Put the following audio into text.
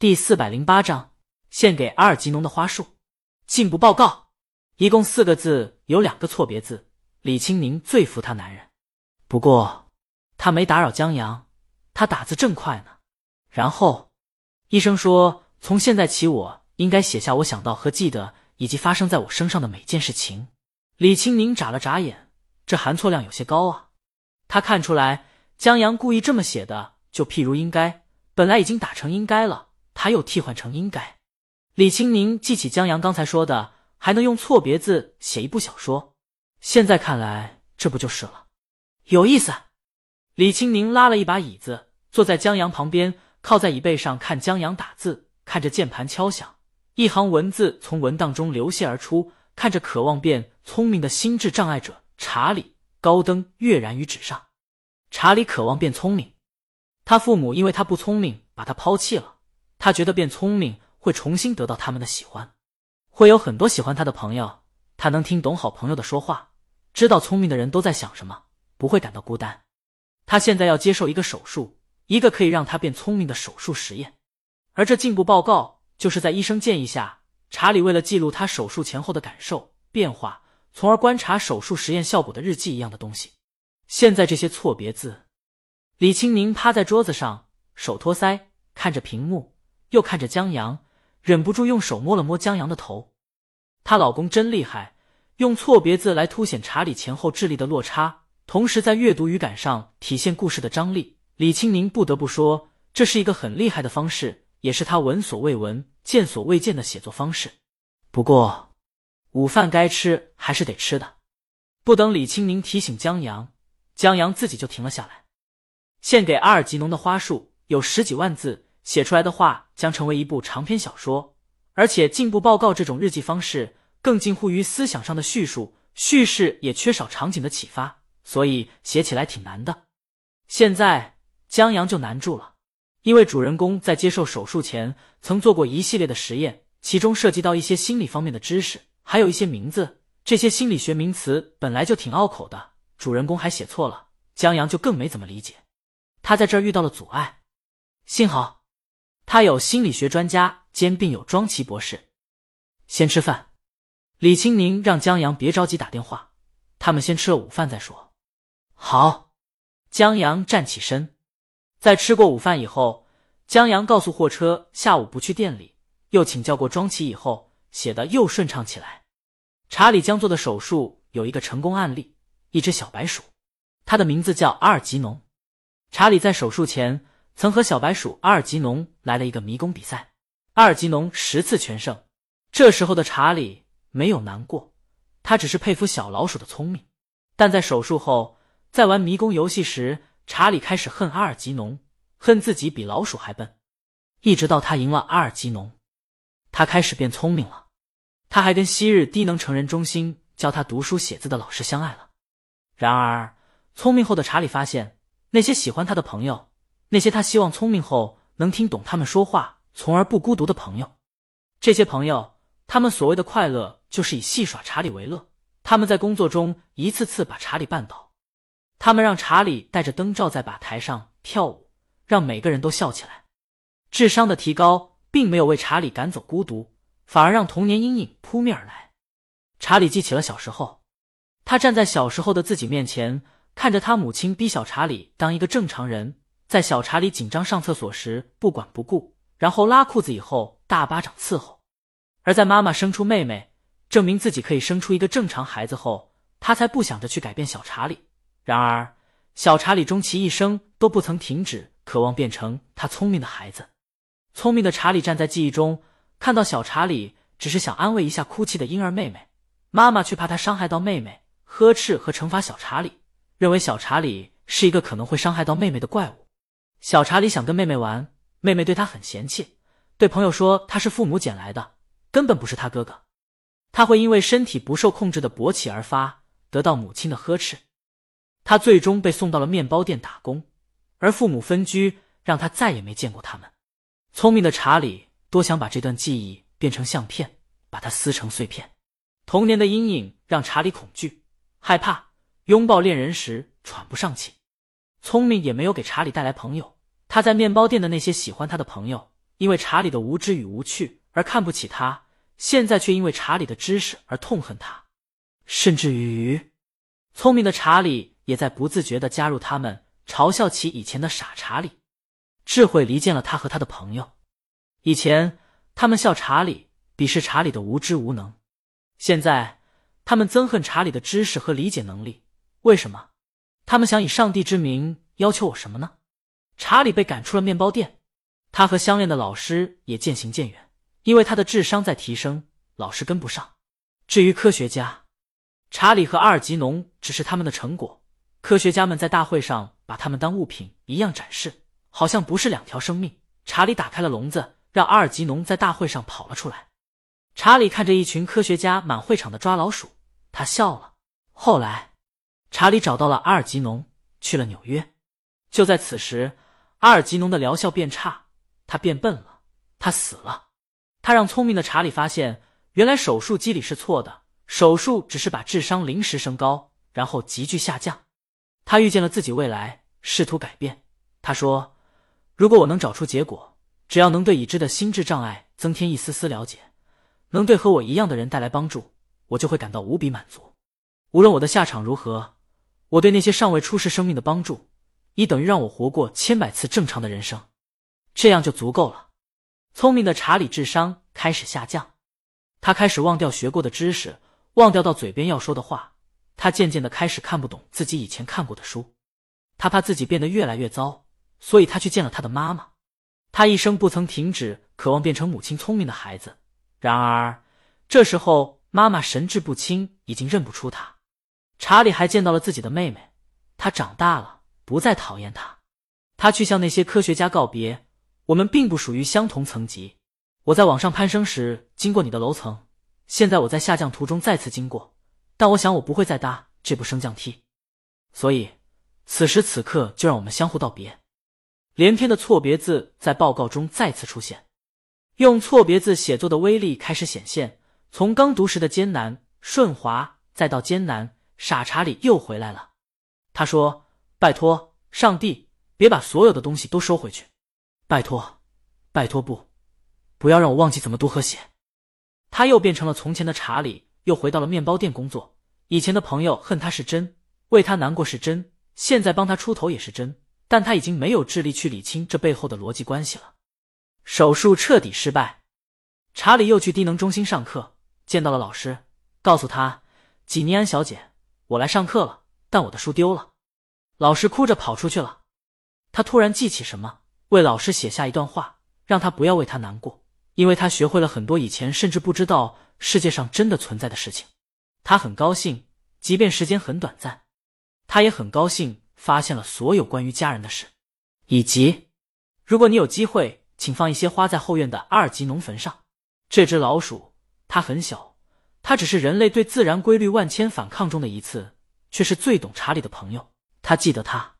第四百零八章，献给阿尔吉农的花束。进步报告，一共四个字，有两个错别字。李青宁最服他男人，不过他没打扰江阳，他打字正快呢。然后，医生说，从现在起，我应该写下我想到和记得以及发生在我身上的每件事情。李青宁眨了眨眼，这含错量有些高啊。他看出来江阳故意这么写的，就譬如应该本来已经打成应该了，他又替换成应该。李青宁记起江阳刚才说的，还能用错别字写一部小说，现在看来这不就是了？有意思。李青宁拉了一把椅子，坐在江阳旁边，靠在椅背上看江阳打字，看着键盘敲响，一行文字从文档中流泻而出，看着渴望变聪明的心智障碍者查理。高登跃然于纸上。查理渴望变聪明，他父母因为他不聪明把他抛弃了。他觉得变聪明会重新得到他们的喜欢，会有很多喜欢他的朋友。他能听懂好朋友的说话，知道聪明的人都在想什么，不会感到孤单。他现在要接受一个手术，一个可以让他变聪明的手术实验。而这进步报告就是在医生建议下，查理为了记录他手术前后的感受变化。从而观察手术实验效果的日记一样的东西。现在这些错别字，李青宁趴在桌子上，手托腮，看着屏幕，又看着江阳，忍不住用手摸了摸江阳的头。她老公真厉害，用错别字来凸显查理前后智力的落差，同时在阅读语感上体现故事的张力。李青宁不得不说，这是一个很厉害的方式，也是他闻所未闻、见所未见的写作方式。不过。午饭该吃还是得吃的，不等李青宁提醒江阳，江阳自己就停了下来。献给阿尔吉农的花束有十几万字，写出来的话将成为一部长篇小说。而且进步报告这种日记方式更近乎于思想上的叙述，叙事也缺少场景的启发，所以写起来挺难的。现在江阳就难住了，因为主人公在接受手术前曾做过一系列的实验，其中涉及到一些心理方面的知识。还有一些名字，这些心理学名词本来就挺拗口的，主人公还写错了，江阳就更没怎么理解。他在这儿遇到了阻碍，幸好他有心理学专家兼病友庄奇博士。先吃饭，李青宁让江阳别着急打电话，他们先吃了午饭再说。好，江阳站起身，在吃过午饭以后，江阳告诉货车下午不去店里，又请教过庄奇以后。写的又顺畅起来。查理将做的手术有一个成功案例，一只小白鼠，它的名字叫阿尔吉农。查理在手术前曾和小白鼠阿尔吉农来了一个迷宫比赛，阿尔吉农十次全胜。这时候的查理没有难过，他只是佩服小老鼠的聪明。但在手术后，在玩迷宫游戏时，查理开始恨阿尔吉农，恨自己比老鼠还笨。一直到他赢了阿尔吉农。他开始变聪明了，他还跟昔日低能成人中心教他读书写字的老师相爱了。然而，聪明后的查理发现，那些喜欢他的朋友，那些他希望聪明后能听懂他们说话，从而不孤独的朋友，这些朋友，他们所谓的快乐就是以戏耍查理为乐。他们在工作中一次次把查理绊倒，他们让查理带着灯罩在吧台上跳舞，让每个人都笑起来。智商的提高。并没有为查理赶走孤独，反而让童年阴影扑面而来。查理记起了小时候，他站在小时候的自己面前，看着他母亲逼小查理当一个正常人，在小查理紧张上厕所时不管不顾，然后拉裤子以后大巴掌伺候；而在妈妈生出妹妹，证明自己可以生出一个正常孩子后，他才不想着去改变小查理。然而，小查理终其一生都不曾停止渴望变成他聪明的孩子。聪明的查理站在记忆中，看到小查理只是想安慰一下哭泣的婴儿妹妹，妈妈却怕他伤害到妹妹，呵斥和惩罚小查理，认为小查理是一个可能会伤害到妹妹的怪物。小查理想跟妹妹玩，妹妹对他很嫌弃，对朋友说他是父母捡来的，根本不是他哥哥。他会因为身体不受控制的勃起而发，得到母亲的呵斥。他最终被送到了面包店打工，而父母分居，让他再也没见过他们。聪明的查理多想把这段记忆变成相片，把它撕成碎片。童年的阴影让查理恐惧、害怕，拥抱恋人时喘不上气。聪明也没有给查理带来朋友。他在面包店的那些喜欢他的朋友，因为查理的无知与无趣而看不起他，现在却因为查理的知识而痛恨他，甚至于，聪明的查理也在不自觉的加入他们，嘲笑起以前的傻查理。智慧离间了他和他的朋友。以前他们笑查理，鄙视查理的无知无能；现在他们憎恨查理的知识和理解能力。为什么？他们想以上帝之名要求我什么呢？查理被赶出了面包店。他和相恋的老师也渐行渐远，因为他的智商在提升，老师跟不上。至于科学家，查理和阿尔吉农只是他们的成果。科学家们在大会上把他们当物品一样展示，好像不是两条生命。查理打开了笼子，让阿尔吉农在大会上跑了出来。查理看着一群科学家满会场的抓老鼠，他笑了。后来，查理找到了阿尔吉农，去了纽约。就在此时，阿尔吉农的疗效变差。他变笨了，他死了。他让聪明的查理发现，原来手术机理是错的，手术只是把智商临时升高，然后急剧下降。他遇见了自己未来，试图改变。他说：“如果我能找出结果，只要能对已知的心智障碍增添一丝丝了解，能对和我一样的人带来帮助，我就会感到无比满足。无论我的下场如何，我对那些尚未出世生命的帮助，已等于让我活过千百次正常的人生。”这样就足够了。聪明的查理智商开始下降，他开始忘掉学过的知识，忘掉到嘴边要说的话。他渐渐的开始看不懂自己以前看过的书。他怕自己变得越来越糟，所以他去见了他的妈妈。他一生不曾停止渴望变成母亲聪明的孩子。然而这时候妈妈神志不清，已经认不出他。查理还见到了自己的妹妹，她长大了，不再讨厌他。他去向那些科学家告别。我们并不属于相同层级。我在往上攀升时经过你的楼层，现在我在下降途中再次经过，但我想我不会再搭这部升降梯，所以此时此刻就让我们相互道别。连篇的错别字在报告中再次出现，用错别字写作的威力开始显现。从刚读时的艰难顺滑，再到艰难，傻查理又回来了。他说：“拜托，上帝，别把所有的东西都收回去。”拜托，拜托不，不要让我忘记怎么读和写。他又变成了从前的查理，又回到了面包店工作。以前的朋友恨他是真，为他难过是真，现在帮他出头也是真。但他已经没有智力去理清这背后的逻辑关系了。手术彻底失败，查理又去低能中心上课，见到了老师，告诉他：“吉尼安小姐，我来上课了，但我的书丢了。”老师哭着跑出去了。他突然记起什么。为老师写下一段话，让他不要为他难过，因为他学会了很多以前甚至不知道世界上真的存在的事情。他很高兴，即便时间很短暂。他也很高兴发现了所有关于家人的事，以及如果你有机会，请放一些花在后院的二级农坟上。这只老鼠，它很小，他只是人类对自然规律万千反抗中的一次，却是最懂查理的朋友。他记得他。